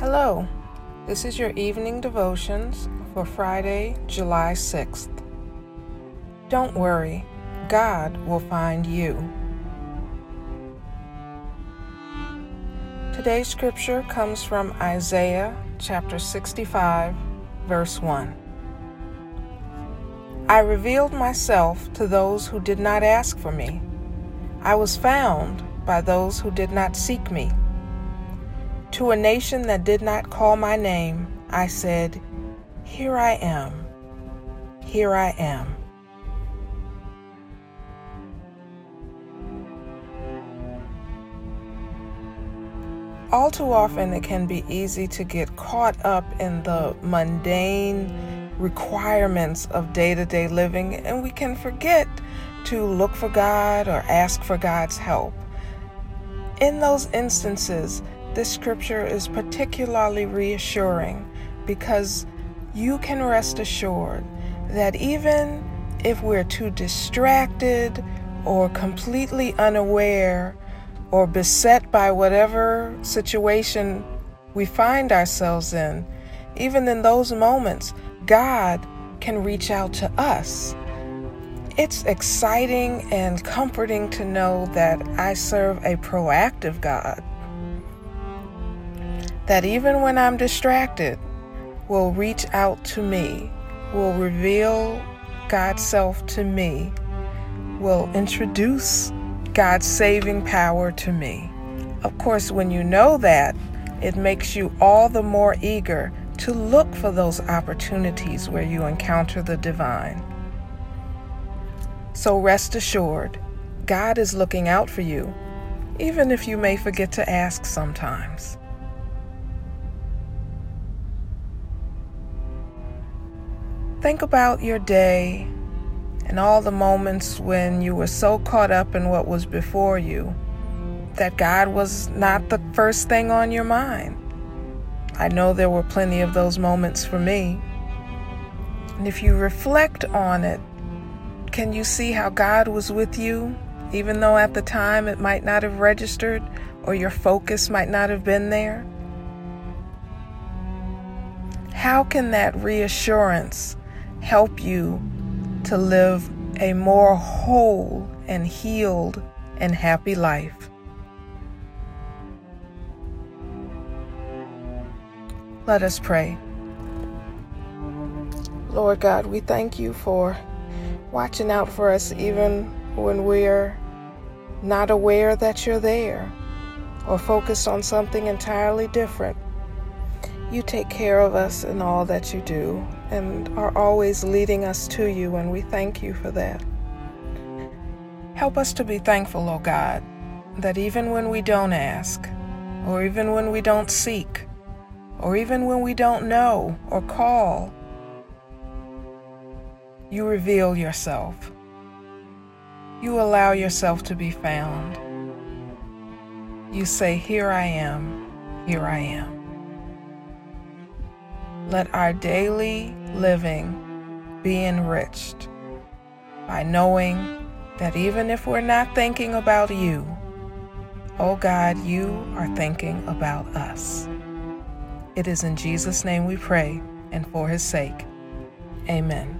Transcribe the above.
Hello, this is your evening devotions for Friday, July 6th. Don't worry, God will find you. Today's scripture comes from Isaiah chapter 65, verse 1. I revealed myself to those who did not ask for me. I was found by those who did not seek me. To a nation that did not call my name, I said, Here I am, here I am. All too often, it can be easy to get caught up in the mundane requirements of day to day living, and we can forget to look for God or ask for God's help. In those instances, this scripture is particularly reassuring because you can rest assured that even if we're too distracted or completely unaware or beset by whatever situation we find ourselves in, even in those moments, God can reach out to us. It's exciting and comforting to know that I serve a proactive God that even when I'm distracted, will reach out to me, will reveal God's self to me, will introduce God's saving power to me. Of course, when you know that, it makes you all the more eager to look for those opportunities where you encounter the divine. So rest assured, God is looking out for you, even if you may forget to ask sometimes. Think about your day and all the moments when you were so caught up in what was before you that God was not the first thing on your mind. I know there were plenty of those moments for me. And if you reflect on it, can you see how God was with you, even though at the time it might not have registered or your focus might not have been there? How can that reassurance help you to live a more whole and healed and happy life. Let us pray. Lord God, we thank you for watching out for us even when we're not aware that you're there or focused on something entirely different. You take care of us in all that you do and are always leading us to you, and we thank you for that. Help us to be thankful, O oh God, that even when we don't ask, or even when we don't seek, or even when we don't know or call, you reveal yourself. You allow yourself to be found. You say, Here I am, here I am. Let our daily living be enriched by knowing that even if we're not thinking about you, oh God, you are thinking about us. It is in Jesus' name we pray and for his sake. Amen.